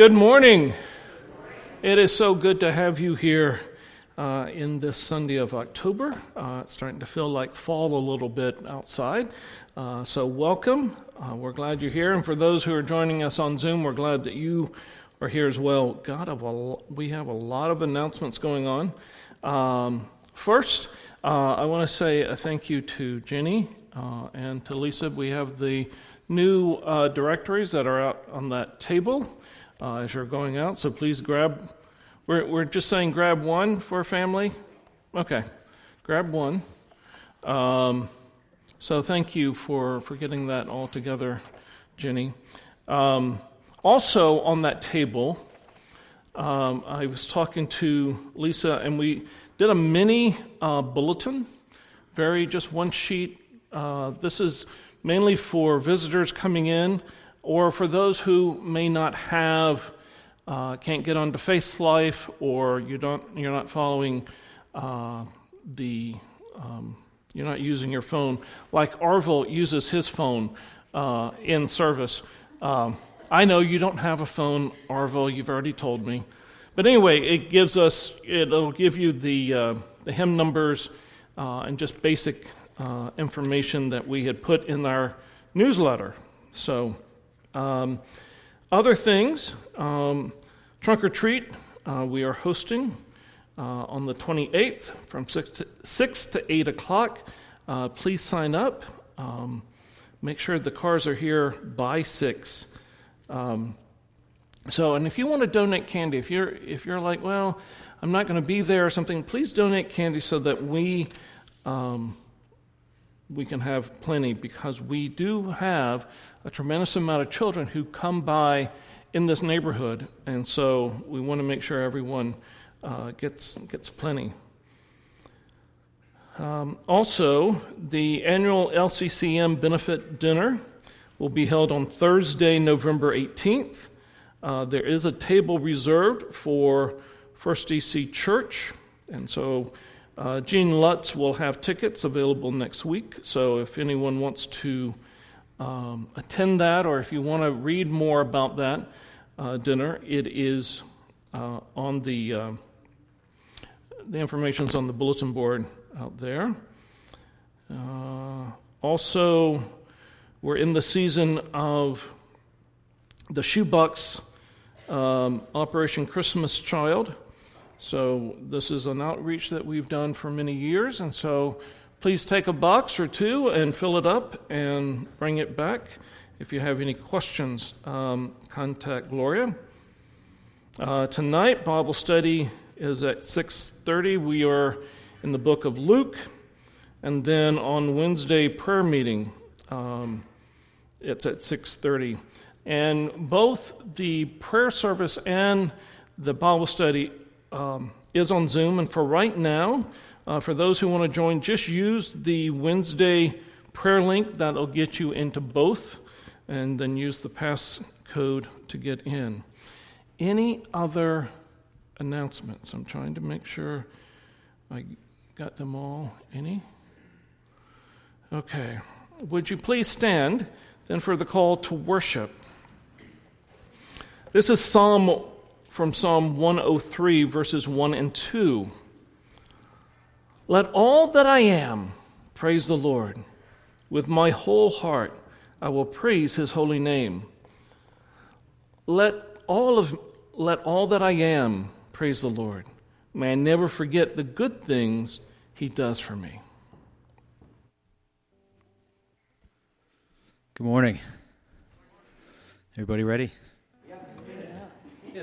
Good morning. It is so good to have you here uh, in this Sunday of October. Uh, it's starting to feel like fall a little bit outside. Uh, so, welcome. Uh, we're glad you're here. And for those who are joining us on Zoom, we're glad that you are here as well. God, we have a lot of announcements going on. Um, first, uh, I want to say a thank you to Jenny uh, and to Lisa. We have the new directories that are out on that table uh, as you're going out. So please grab, we're, we're just saying grab one for family. Okay, grab one. Um, so thank you for, for getting that all together, Jenny. Um, also on that table, um, I was talking to Lisa, and we did a mini uh, bulletin, very just one sheet. Uh, this is mainly for visitors coming in or for those who may not have, uh, can't get onto Faith Life, or you don't, you're not following uh, the, um, you're not using your phone, like Arville uses his phone uh, in service. Um, I know you don't have a phone, Arville, you've already told me. But anyway, it gives us, it'll give you the, uh, the hymn numbers uh, and just basic uh, information that we had put in our newsletter. So, um, other things, um, trunk or treat, uh, we are hosting uh, on the 28th from 6 to, 6 to 8 o'clock. Uh, please sign up. Um, make sure the cars are here by 6. Um, so, and if you want to donate candy, if you're, if you're like, well, I'm not going to be there or something, please donate candy so that we, um, we can have plenty because we do have a tremendous amount of children who come by in this neighborhood, and so we want to make sure everyone uh, gets gets plenty. Um, also, the annual LCCM benefit dinner will be held on Thursday, November 18th. Uh, there is a table reserved for First DC Church, and so uh, Gene Lutz will have tickets available next week. So if anyone wants to um, attend that, or if you want to read more about that uh, dinner, it is uh, on the uh, the information is on the bulletin board out there. Uh, also, we're in the season of the shoebox um, Operation Christmas Child. So this is an outreach that we've done for many years, and so Please take a box or two and fill it up and bring it back. If you have any questions, um, contact Gloria. Uh, tonight, Bible study is at 6:30. We are in the book of Luke, and then on Wednesday prayer meeting, um, it's at 6:30. And both the prayer service and the Bible study um, is on Zoom. And for right now, uh, for those who want to join, just use the Wednesday prayer link. That'll get you into both, and then use the pass code to get in. Any other announcements? I'm trying to make sure I got them all. Any? Okay. Would you please stand then for the call to worship? This is Psalm from Psalm 103, verses 1 and 2. Let all that I am praise the Lord. With my whole heart, I will praise his holy name. Let all of let all that I am praise the Lord. May I never forget the good things he does for me. Good morning. Everybody ready? Yeah.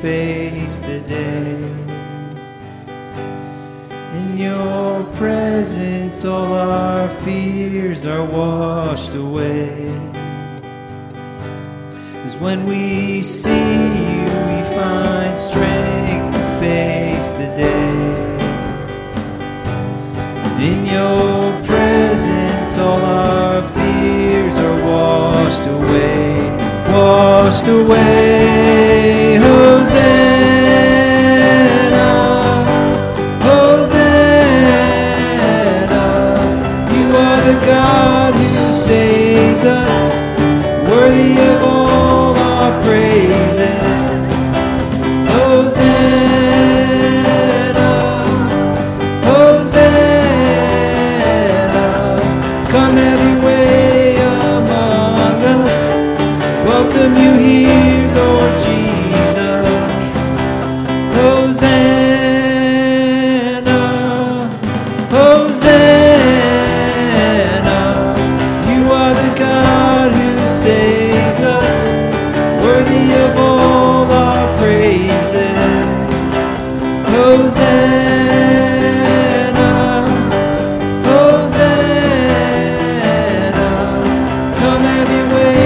face the day. In your presence, all our fears are washed away. Cause when we see you, we find strength to face the day. In your presence, all our fears are washed away washed away. Hosanna. let me.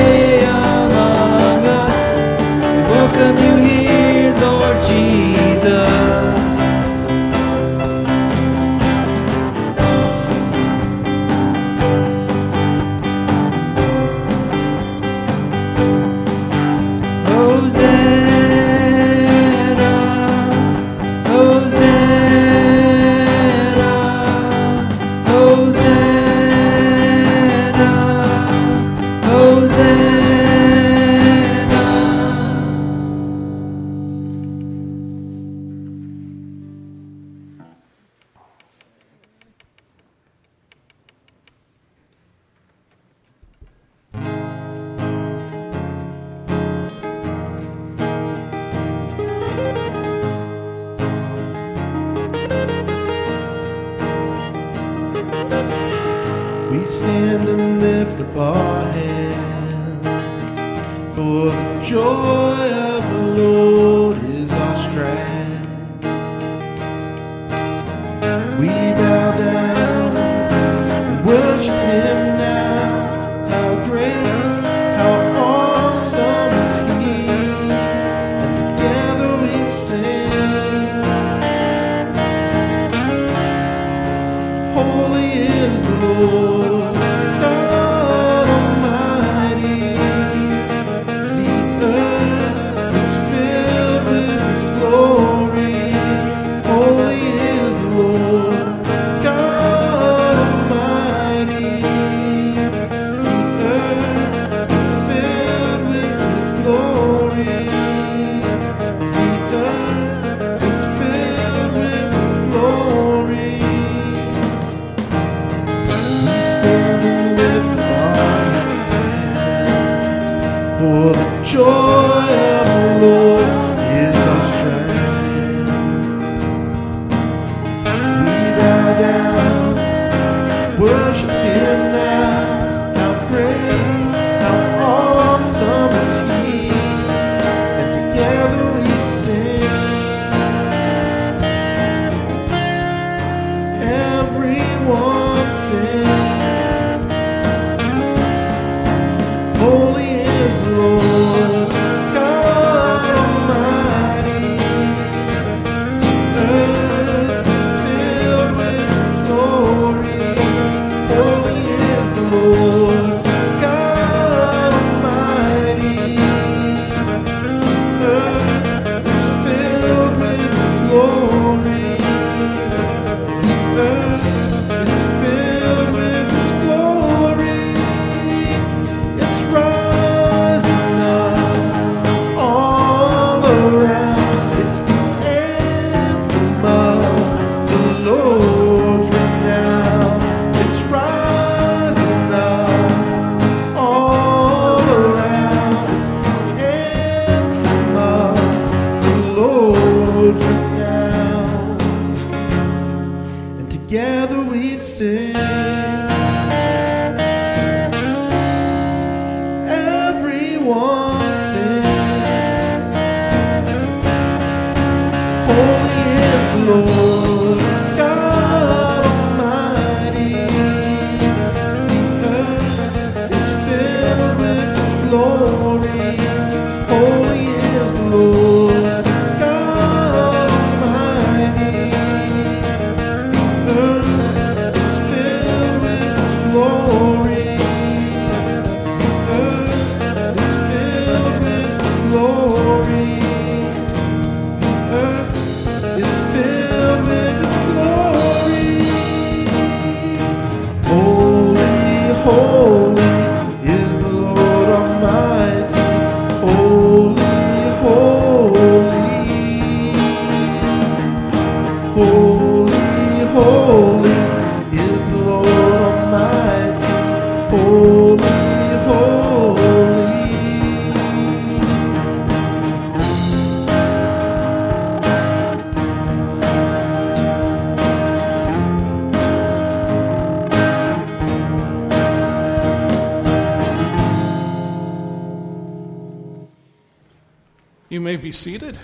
You may be seated.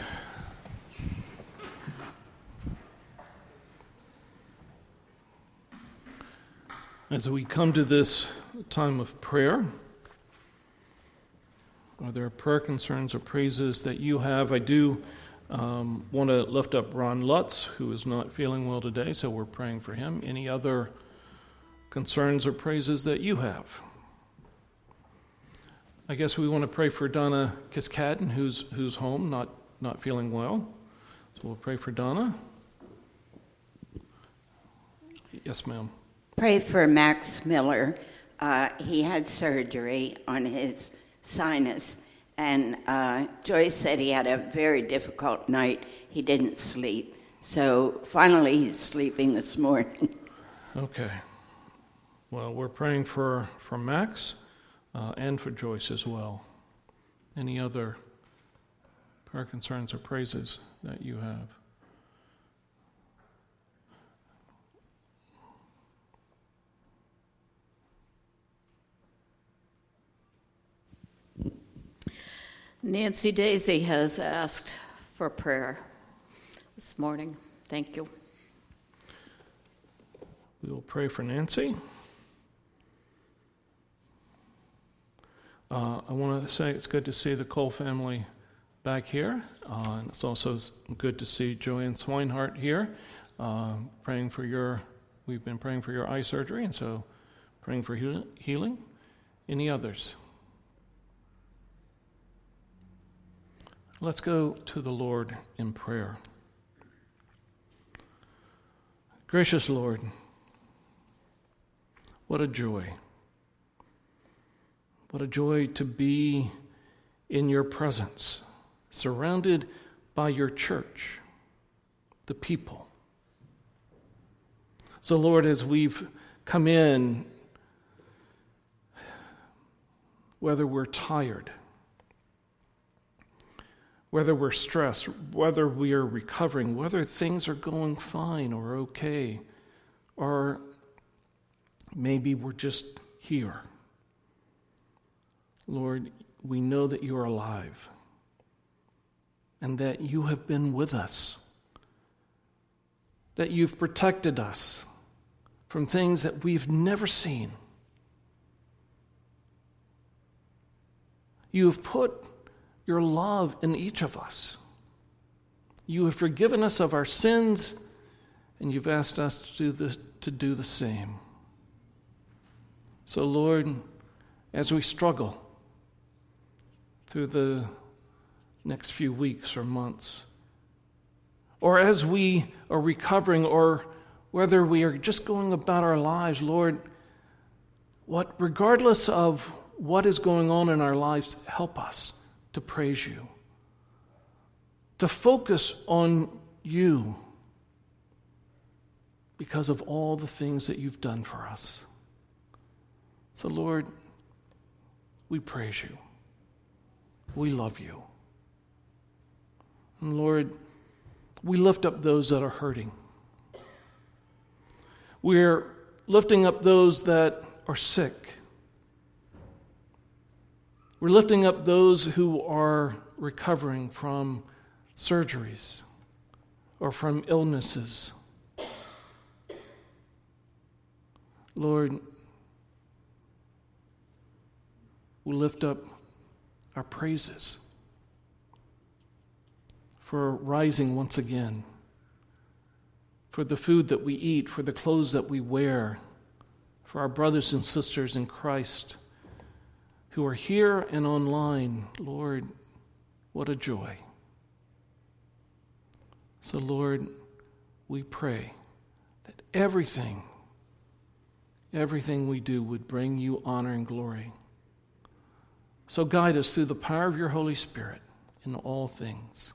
As we come to this time of prayer, are there prayer concerns or praises that you have? I do um, want to lift up Ron Lutz, who is not feeling well today, so we're praying for him. Any other concerns or praises that you have? I guess we want to pray for Donna Kiskadden, who's, who's home, not, not feeling well. So we'll pray for Donna. Yes, ma'am. Pray for Max Miller. Uh, he had surgery on his sinus, and uh, Joyce said he had a very difficult night. He didn't sleep. So finally, he's sleeping this morning. Okay. Well, we're praying for, for Max uh, and for Joyce as well. Any other prayer concerns or praises that you have? Nancy Daisy has asked for prayer this morning. Thank you. We will pray for Nancy. Uh, I want to say it's good to see the Cole family back here. Uh, and it's also good to see Joanne Swinehart here, uh, praying for your, we've been praying for your eye surgery, and so praying for heal- healing. Any others? Let's go to the Lord in prayer. Gracious Lord, what a joy. What a joy to be in your presence, surrounded by your church, the people. So, Lord, as we've come in, whether we're tired, whether we're stressed, whether we are recovering, whether things are going fine or okay, or maybe we're just here. Lord, we know that you are alive and that you have been with us, that you've protected us from things that we've never seen. You have put your love in each of us. You have forgiven us of our sins, and you've asked us to do the, to do the same. So, Lord, as we struggle through the next few weeks or months, or as we are recovering, or whether we are just going about our lives, Lord, what, regardless of what is going on in our lives, help us to praise you, to focus on you because of all the things that you've done for us. So, Lord, we praise you. We love you. And Lord, we lift up those that are hurting. We're lifting up those that are sick. We're lifting up those who are recovering from surgeries or from illnesses. Lord, we lift up our praises for rising once again, for the food that we eat, for the clothes that we wear, for our brothers and sisters in Christ who are here and online, Lord, what a joy. So, Lord, we pray that everything, everything we do would bring you honor and glory. So, guide us through the power of your Holy Spirit in all things.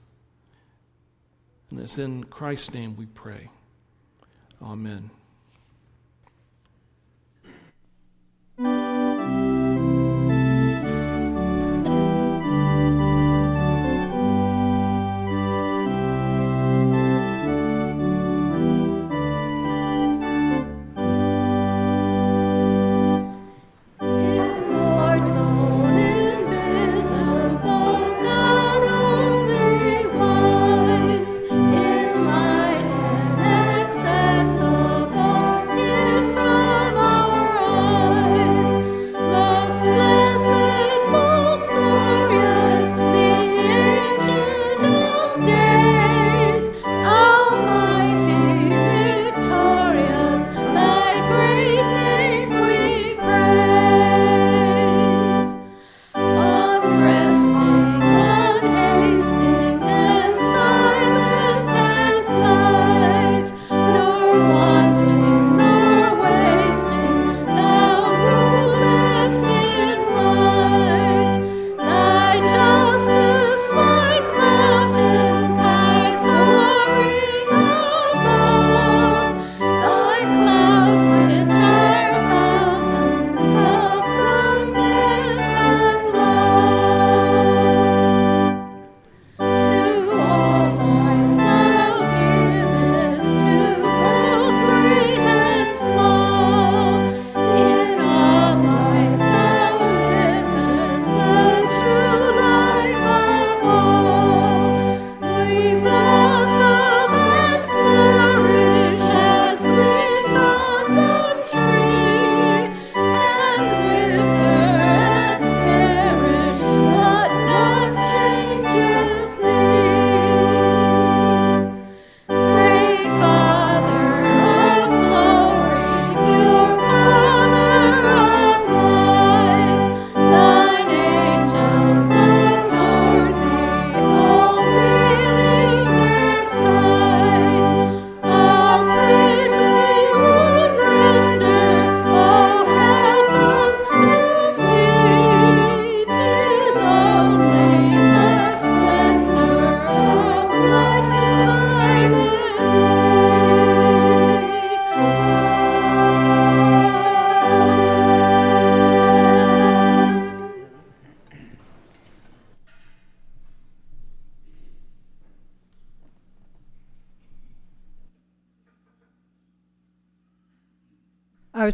And it's in Christ's name we pray. Amen.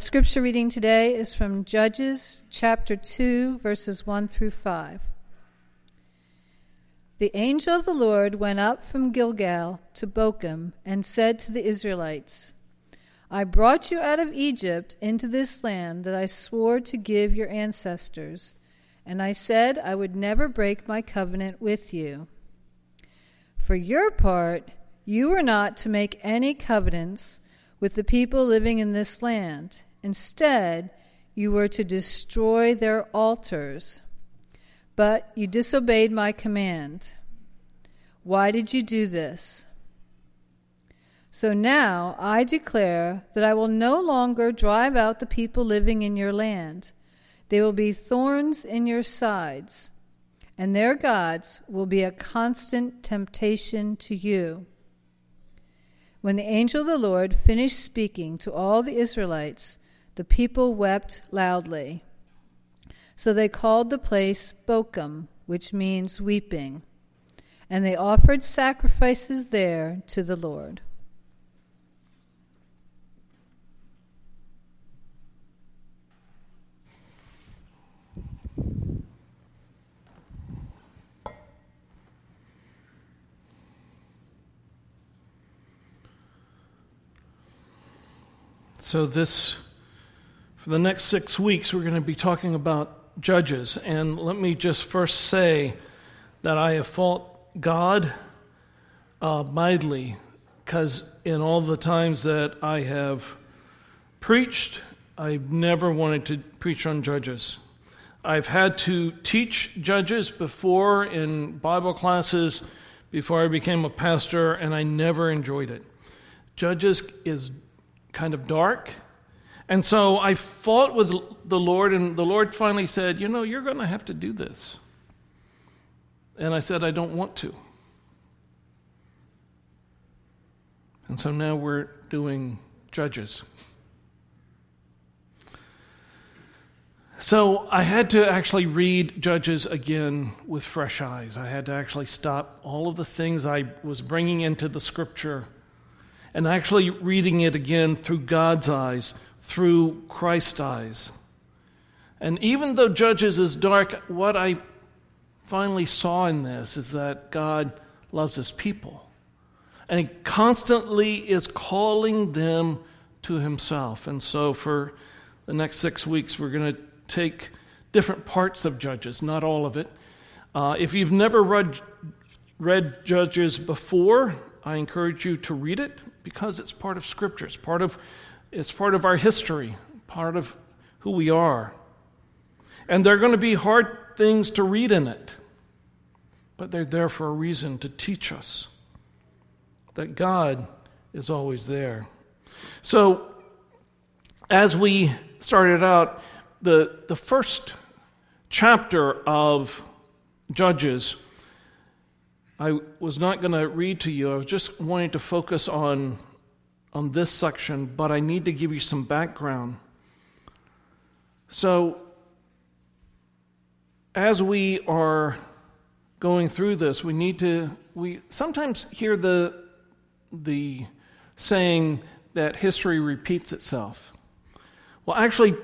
Scripture reading today is from Judges chapter 2, verses 1 through 5. The angel of the Lord went up from Gilgal to Bochim and said to the Israelites, I brought you out of Egypt into this land that I swore to give your ancestors, and I said I would never break my covenant with you. For your part, you are not to make any covenants with the people living in this land. Instead, you were to destroy their altars. But you disobeyed my command. Why did you do this? So now I declare that I will no longer drive out the people living in your land. They will be thorns in your sides, and their gods will be a constant temptation to you. When the angel of the Lord finished speaking to all the Israelites, the people wept loudly. So they called the place Bochim, which means weeping, and they offered sacrifices there to the Lord. So, this, for the next six weeks, we're going to be talking about judges. And let me just first say that I have fought God uh, mightily because in all the times that I have preached, I've never wanted to preach on judges. I've had to teach judges before in Bible classes before I became a pastor, and I never enjoyed it. Judges is kind of dark. And so I fought with the Lord, and the Lord finally said, You know, you're going to have to do this. And I said, I don't want to. And so now we're doing Judges. So I had to actually read Judges again with fresh eyes. I had to actually stop all of the things I was bringing into the scripture and actually reading it again through God's eyes, through Christ's eyes. And even though Judges is dark, what I finally saw in this is that God loves his people. And he constantly is calling them to himself. And so for the next six weeks, we're going to take different parts of Judges, not all of it. Uh, if you've never read, read Judges before, I encourage you to read it because it's part of Scripture. It's part of, it's part of our history, part of who we are. And there are going to be hard things to read in it, but they're there for a reason to teach us that God is always there. So, as we started out, the, the first chapter of Judges I was not going to read to you. I was just wanting to focus on, on this section, but I need to give you some background. So, as we are going through this, we need to, we sometimes hear the, the saying that history repeats itself. Well, actually,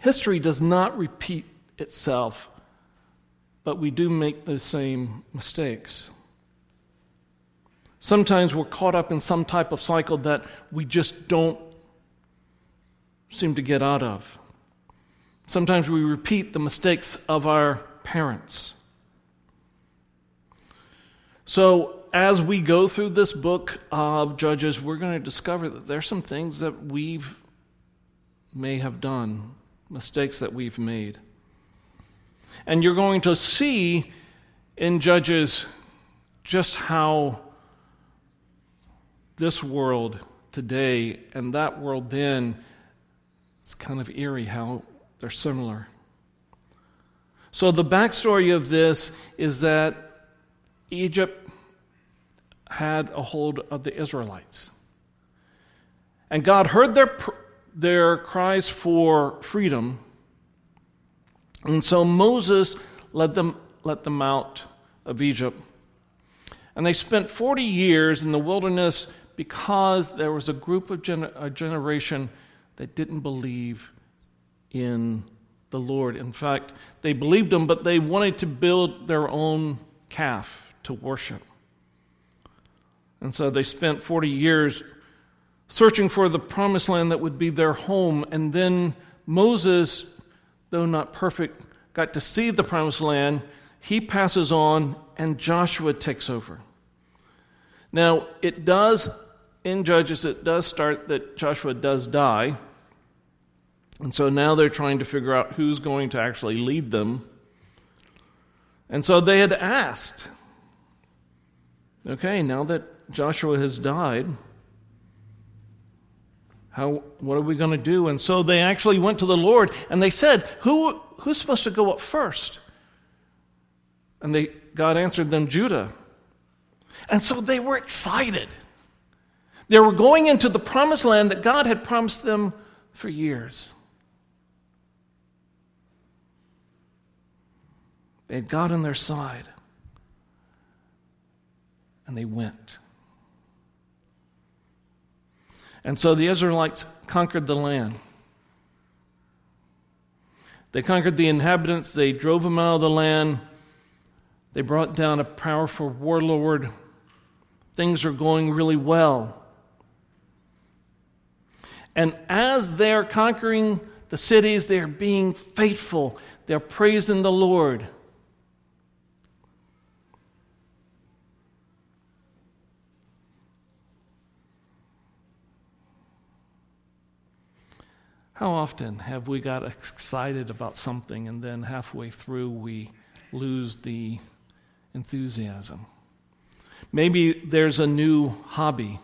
history does not repeat itself but we do make the same mistakes. Sometimes we're caught up in some type of cycle that we just don't seem to get out of. Sometimes we repeat the mistakes of our parents. So, as we go through this book of Judges, we're going to discover that there's some things that we've may have done, mistakes that we've made. And you're going to see in Judges just how this world today and that world then, it's kind of eerie how they're similar. So, the backstory of this is that Egypt had a hold of the Israelites. And God heard their, their cries for freedom and so Moses led them, let them out of Egypt. And they spent 40 years in the wilderness because there was a group of a generation that didn't believe in the Lord. In fact, they believed him, but they wanted to build their own calf to worship. And so they spent 40 years searching for the promised land that would be their home. And then Moses, though not perfect, got to see the promised land. He passes on, and Joshua takes over. Now, it does, in Judges, it does start that Joshua does die. And so now they're trying to figure out who's going to actually lead them. And so they had asked, okay, now that Joshua has died, how, what are we going to do? And so they actually went to the Lord and they said, Who, Who's supposed to go up first? And they, God answered them, Judah. And so they were excited. They were going into the promised land that God had promised them for years. They had God on their side. And they went. And so the Israelites conquered the land. They conquered the inhabitants, they drove them out of the land, they brought down a powerful warlord. Things are going really well. And as they're conquering the cities, they're being faithful, they're praising the Lord. How often have we got excited about something and then halfway through we lose the enthusiasm? Maybe there's a new hobby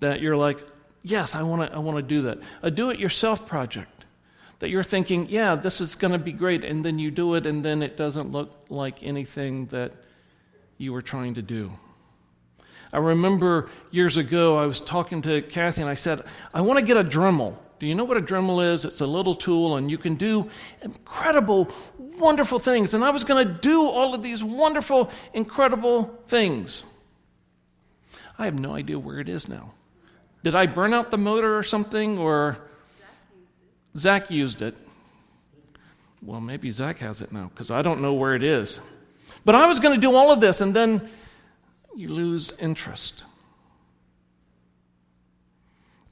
that you're like, yes, I want to I want to do that. A do it yourself project that you're thinking, yeah, this is going to be great and then you do it and then it doesn't look like anything that you were trying to do. I remember years ago I was talking to Kathy and I said, I want to get a Dremel. Do you know what a Dremel is? It's a little tool, and you can do incredible, wonderful things. And I was going to do all of these wonderful, incredible things. I have no idea where it is now. Did I burn out the motor or something, or Zach used it? Well, maybe Zach has it now, because I don't know where it is. But I was going to do all of this, and then you lose interest.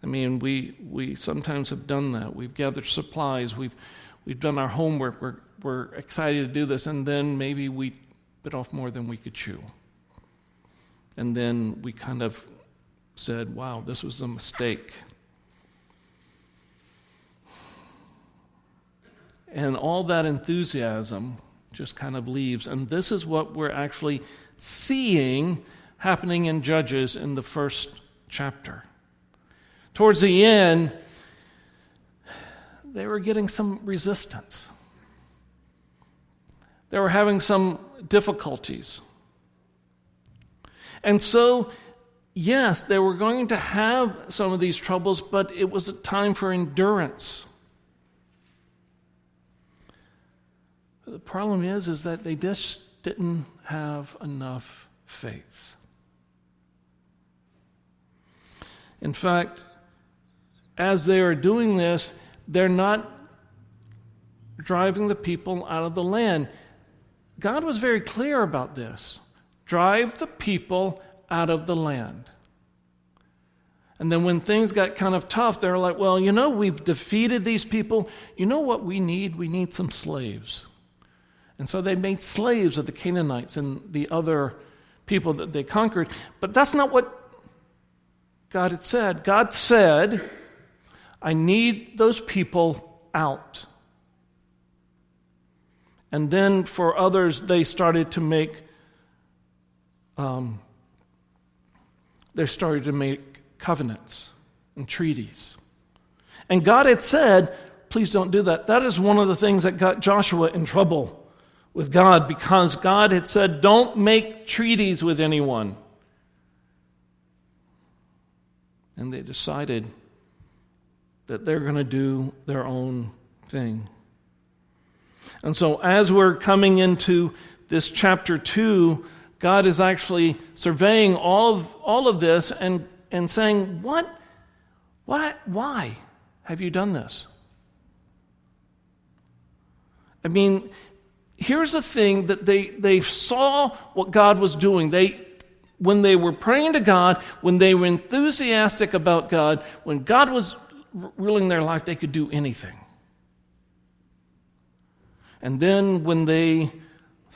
I mean, we, we sometimes have done that. We've gathered supplies, we've, we've done our homework, we're, we're excited to do this, and then maybe we bit off more than we could chew. And then we kind of said, wow, this was a mistake. And all that enthusiasm just kind of leaves. And this is what we're actually seeing happening in Judges in the first chapter towards the end, they were getting some resistance. They were having some difficulties. And so, yes, they were going to have some of these troubles, but it was a time for endurance. The problem is, is that they just didn't have enough faith. In fact, as they are doing this, they're not driving the people out of the land. God was very clear about this drive the people out of the land. And then when things got kind of tough, they're like, well, you know, we've defeated these people. You know what we need? We need some slaves. And so they made slaves of the Canaanites and the other people that they conquered. But that's not what God had said. God said, I need those people out. And then for others, they started to make, um, they started to make covenants and treaties. And God had said, please don't do that. That is one of the things that got Joshua in trouble with God because God had said, don't make treaties with anyone. And they decided that they're going to do their own thing. And so, as we're coming into this chapter 2, God is actually surveying all of, all of this and, and saying, What? What? Why? have you done this? I mean, here's the thing that they, they saw what God was doing. They, when they were praying to God, when they were enthusiastic about God, when God was ruling their life, they could do anything. And then when they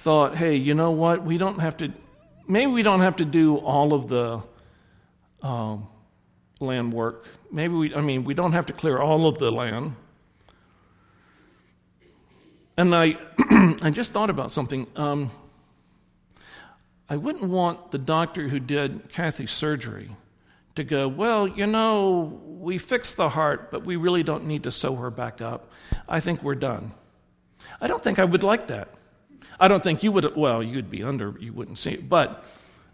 thought, hey, you know what, we don't have to, maybe we don't have to do all of the um, land work. Maybe we, I mean, we don't have to clear all of the land. And I, I just thought about something. Um, I wouldn't want the doctor who did Kathy's surgery to go, well, you know, we fixed the heart, but we really don't need to sew her back up. I think we're done. I don't think I would like that. I don't think you would, well, you'd be under, you wouldn't see it, but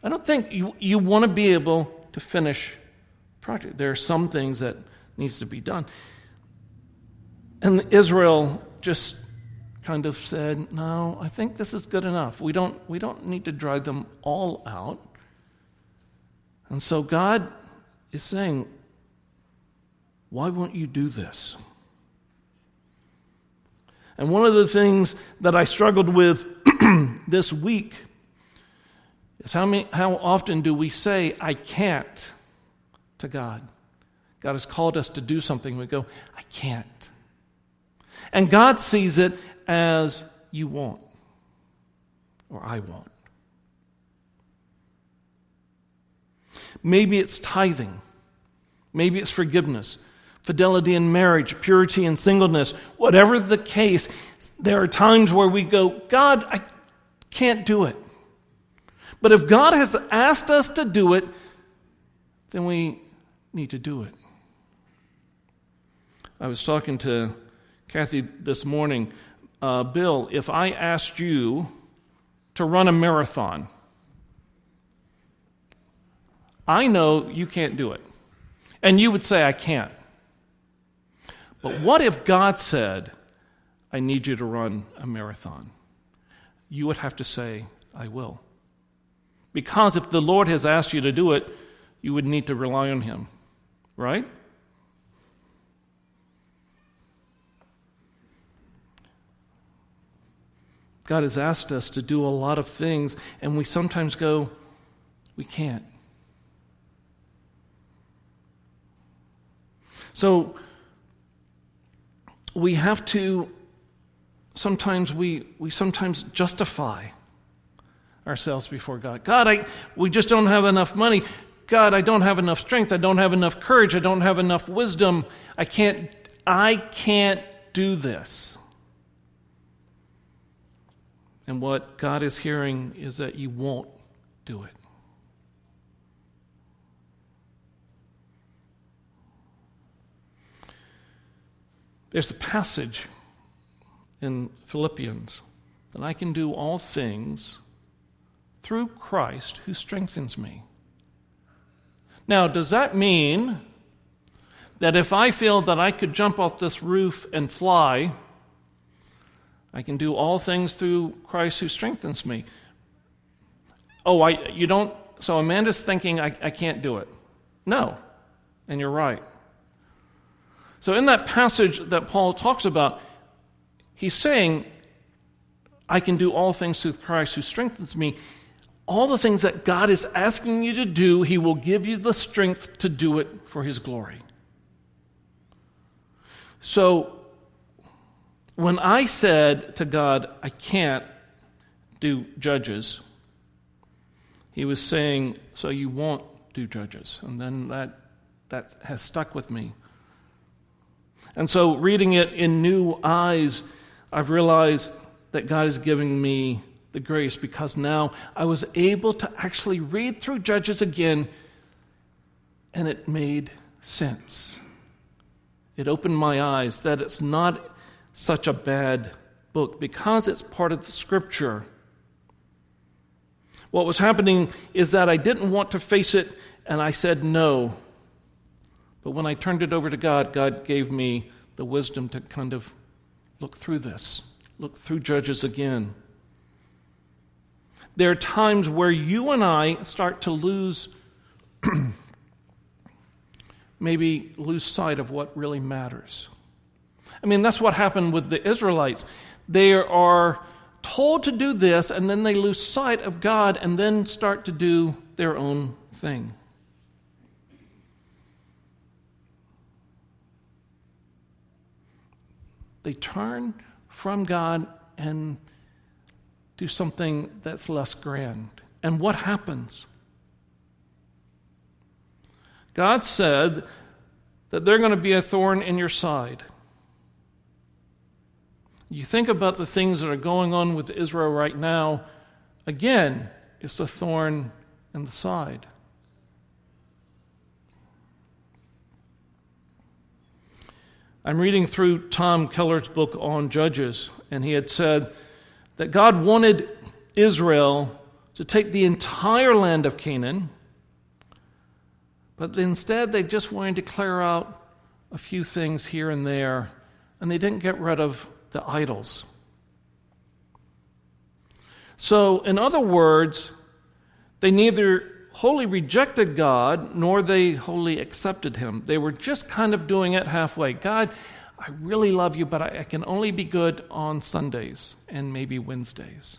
I don't think you, you want to be able to finish project. There are some things that needs to be done. And Israel just kind of said, "No, I think this is good enough. We don't we don't need to drive them all out." And so God is saying, "Why won't you do this?" And one of the things that I struggled with this week is how, many, how often do we say, I can't to God? God has called us to do something. We go, I can't. And God sees it as you want, or I want. Maybe it's tithing. Maybe it's forgiveness, fidelity in marriage, purity in singleness. Whatever the case, there are times where we go, God, I can't do it. But if God has asked us to do it, then we need to do it. I was talking to Kathy this morning uh, Bill, if I asked you to run a marathon, I know you can't do it. And you would say, I can't. But what if God said, I need you to run a marathon? You would have to say, I will. Because if the Lord has asked you to do it, you would need to rely on Him, right? God has asked us to do a lot of things, and we sometimes go, we can't. So we have to sometimes we, we sometimes justify ourselves before God. God, I, we just don't have enough money. God, I don't have enough strength. I don't have enough courage. I don't have enough wisdom. I can't, I can't do this. And what God is hearing is that you won't do it. There's a passage in Philippians that I can do all things through Christ who strengthens me. Now, does that mean that if I feel that I could jump off this roof and fly, I can do all things through Christ who strengthens me. Oh, I, you don't, so Amanda's thinking I, I can't do it. No, and you're right. So, in that passage that Paul talks about, he's saying, I can do all things through Christ who strengthens me. All the things that God is asking you to do, He will give you the strength to do it for His glory. So, when I said to God, I can't do judges, he was saying, So you won't do judges. And then that, that has stuck with me. And so, reading it in new eyes, I've realized that God is giving me the grace because now I was able to actually read through Judges again, and it made sense. It opened my eyes that it's not such a bad book because it's part of the scripture. What was happening is that I didn't want to face it and I said no. But when I turned it over to God, God gave me the wisdom to kind of look through this, look through Judges again. There are times where you and I start to lose maybe lose sight of what really matters. I mean, that's what happened with the Israelites. They are told to do this, and then they lose sight of God and then start to do their own thing. They turn from God and do something that's less grand. And what happens? God said that they're going to be a thorn in your side. You think about the things that are going on with Israel right now, again, it's a thorn in the side. I'm reading through Tom Keller's book on Judges, and he had said that God wanted Israel to take the entire land of Canaan, but instead they just wanted to clear out a few things here and there, and they didn't get rid of the idols. So, in other words, they neither wholly rejected God nor they wholly accepted Him. They were just kind of doing it halfway. God, I really love you, but I, I can only be good on Sundays and maybe Wednesdays.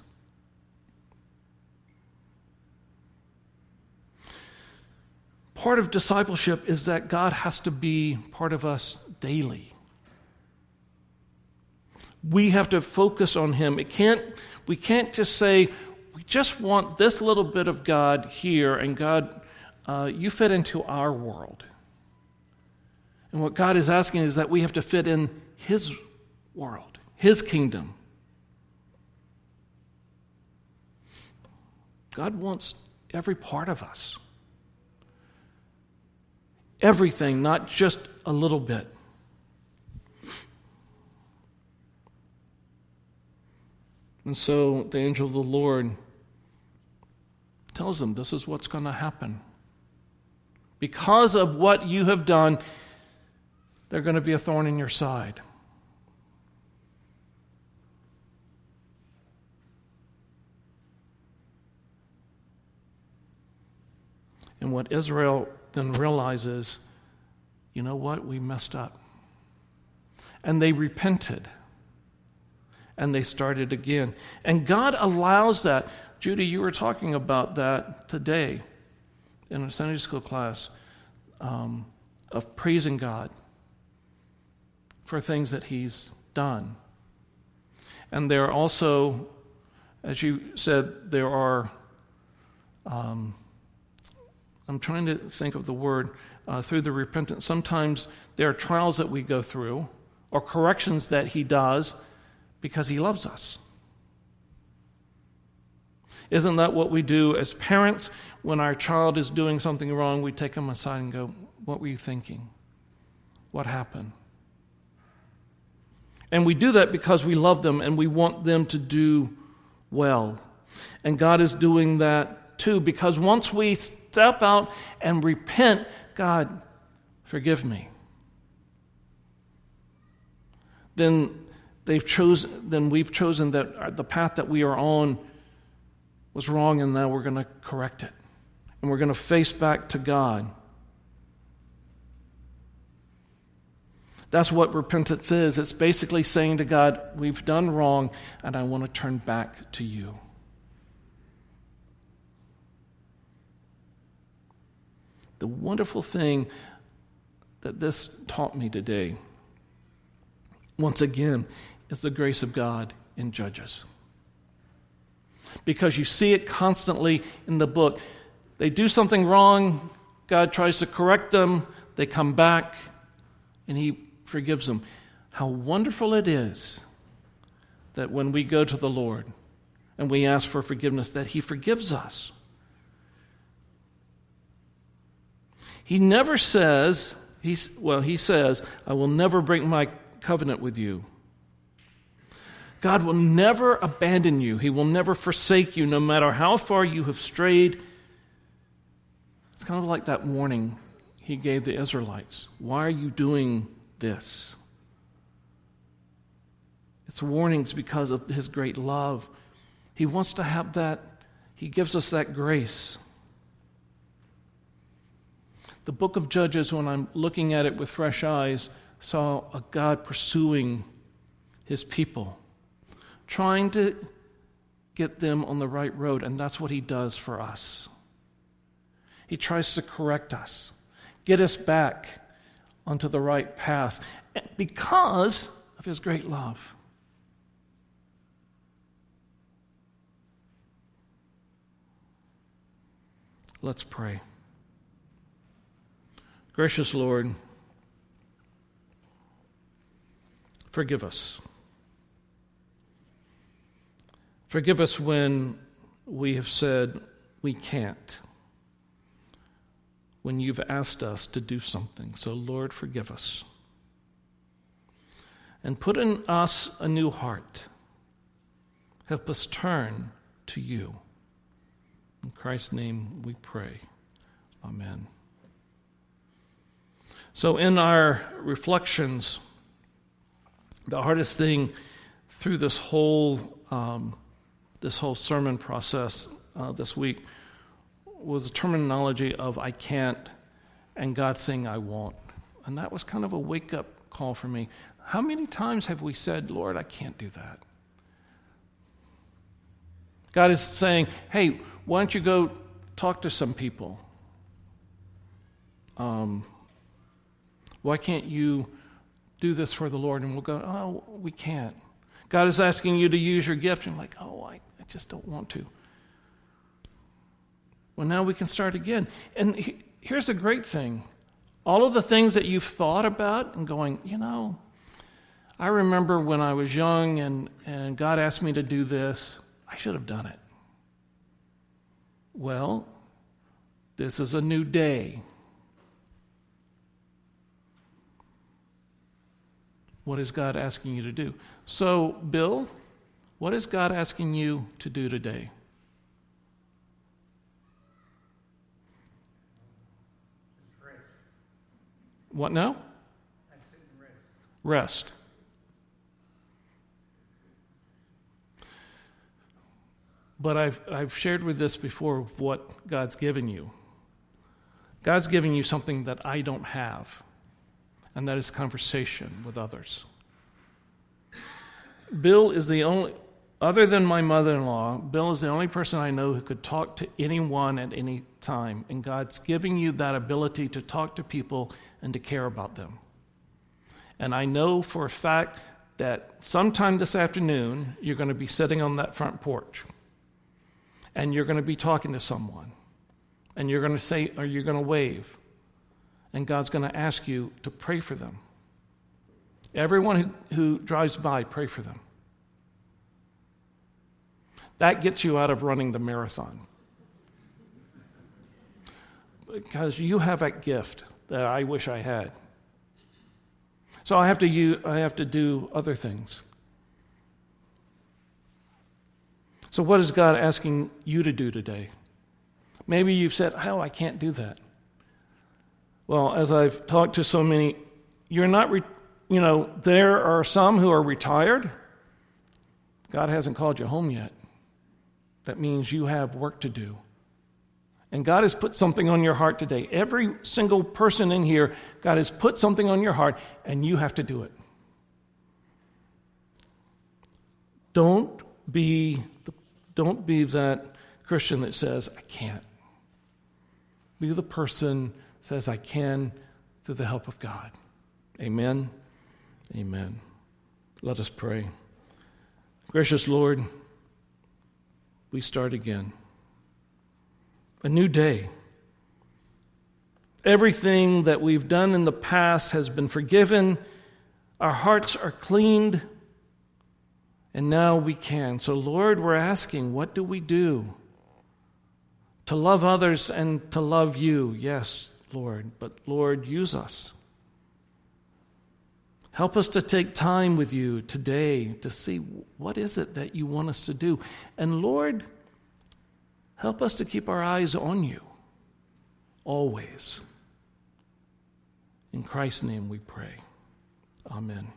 Part of discipleship is that God has to be part of us daily. We have to focus on Him. It can't, we can't just say, just want this little bit of God here, and God, uh, you fit into our world. And what God is asking is that we have to fit in His world, His kingdom. God wants every part of us. Everything, not just a little bit. And so the angel of the Lord tells them this is what's going to happen. Because of what you have done, they're going to be a thorn in your side. And what Israel then realizes, you know what? We messed up. And they repented and they started again. And God allows that. Judy, you were talking about that today in a Sunday school class um, of praising God for things that He's done. And there are also, as you said, there are, um, I'm trying to think of the word, uh, through the repentance. Sometimes there are trials that we go through or corrections that He does because He loves us. Isn't that what we do as parents when our child is doing something wrong? We take them aside and go, What were you thinking? What happened? And we do that because we love them and we want them to do well. And God is doing that too because once we step out and repent, God, forgive me. Then they've chosen then we've chosen that the path that we are on was wrong and now we're going to correct it. And we're going to face back to God. That's what repentance is. It's basically saying to God, We've done wrong, and I want to turn back to you. The wonderful thing that this taught me today, once again, is the grace of God in Judges. Because you see it constantly in the book. They do something wrong, God tries to correct them, they come back, and He forgives them. How wonderful it is that when we go to the Lord and we ask for forgiveness, that He forgives us. He never says, he's, well, He says, I will never break my covenant with you. God will never abandon you. He will never forsake you, no matter how far you have strayed. It's kind of like that warning he gave the Israelites. Why are you doing this. It's warnings because of his great love. He wants to have that, he gives us that grace. the book of Judges, when I'm looking at it with fresh eyes, saw a God pursuing his people, trying to get them on the right road, and that's what he does for us. He tries to correct us, get us back onto the right path because of his great love. Let's pray. Gracious Lord, forgive us. Forgive us when we have said we can't, when you've asked us to do something. So, Lord, forgive us. And put in us a new heart. Help us turn to you. In Christ's name we pray. Amen. So, in our reflections, the hardest thing through this whole um, this whole sermon process uh, this week was the terminology of "I can't" and God saying "I won't," and that was kind of a wake up call for me. How many times have we said, "Lord, I can't do that"? God is saying, "Hey, why don't you go talk to some people?" Um, why can't you do this for the Lord? And we'll go, oh, we can't. God is asking you to use your gift. And like, oh, I just don't want to. Well, now we can start again. And he, here's a great thing all of the things that you've thought about and going, you know, I remember when I was young and, and God asked me to do this, I should have done it. Well, this is a new day. What is God asking you to do? So, Bill, what is God asking you to do today? Rest. What now? Rest. Rest. But I've, I've shared with this before what God's given you. God's giving you something that I don't have and that is conversation with others. Bill is the only, other than my mother in law, Bill is the only person I know who could talk to anyone at any time. And God's giving you that ability to talk to people and to care about them. And I know for a fact that sometime this afternoon, you're going to be sitting on that front porch and you're going to be talking to someone. And you're going to say, or you're going to wave and God's going to ask you to pray for them. Everyone who, who drives by, pray for them. That gets you out of running the marathon. Because you have a gift that I wish I had. So I have to, use, I have to do other things. So, what is God asking you to do today? Maybe you've said, Oh, I can't do that. Well, as I've talked to so many, you're not, re- you know, there are some who are retired. God hasn't called you home yet. That means you have work to do. And God has put something on your heart today. Every single person in here, God has put something on your heart, and you have to do it. Don't be, don't be that Christian that says, I can't. Be the person that says, I can through the help of God. Amen. Amen. Let us pray. Gracious Lord, we start again. A new day. Everything that we've done in the past has been forgiven. Our hearts are cleaned. And now we can. So, Lord, we're asking, what do we do? To love others and to love you, yes, Lord, but Lord, use us. Help us to take time with you today to see what is it that you want us to do. And Lord, help us to keep our eyes on you always. In Christ's name we pray. Amen.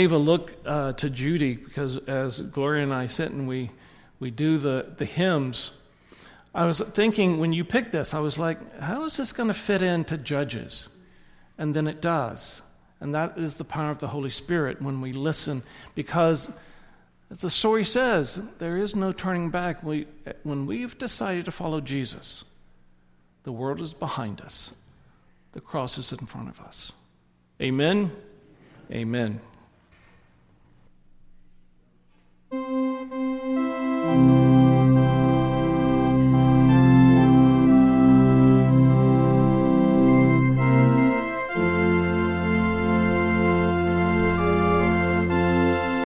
Gave a look uh, to Judy because as Gloria and I sit and we, we do the, the hymns, I was thinking when you picked this, I was like, how is this going to fit into Judges? And then it does. And that is the power of the Holy Spirit when we listen, because as the story says, there is no turning back. We, when we've decided to follow Jesus, the world is behind us, the cross is in front of us. Amen. Amen. Música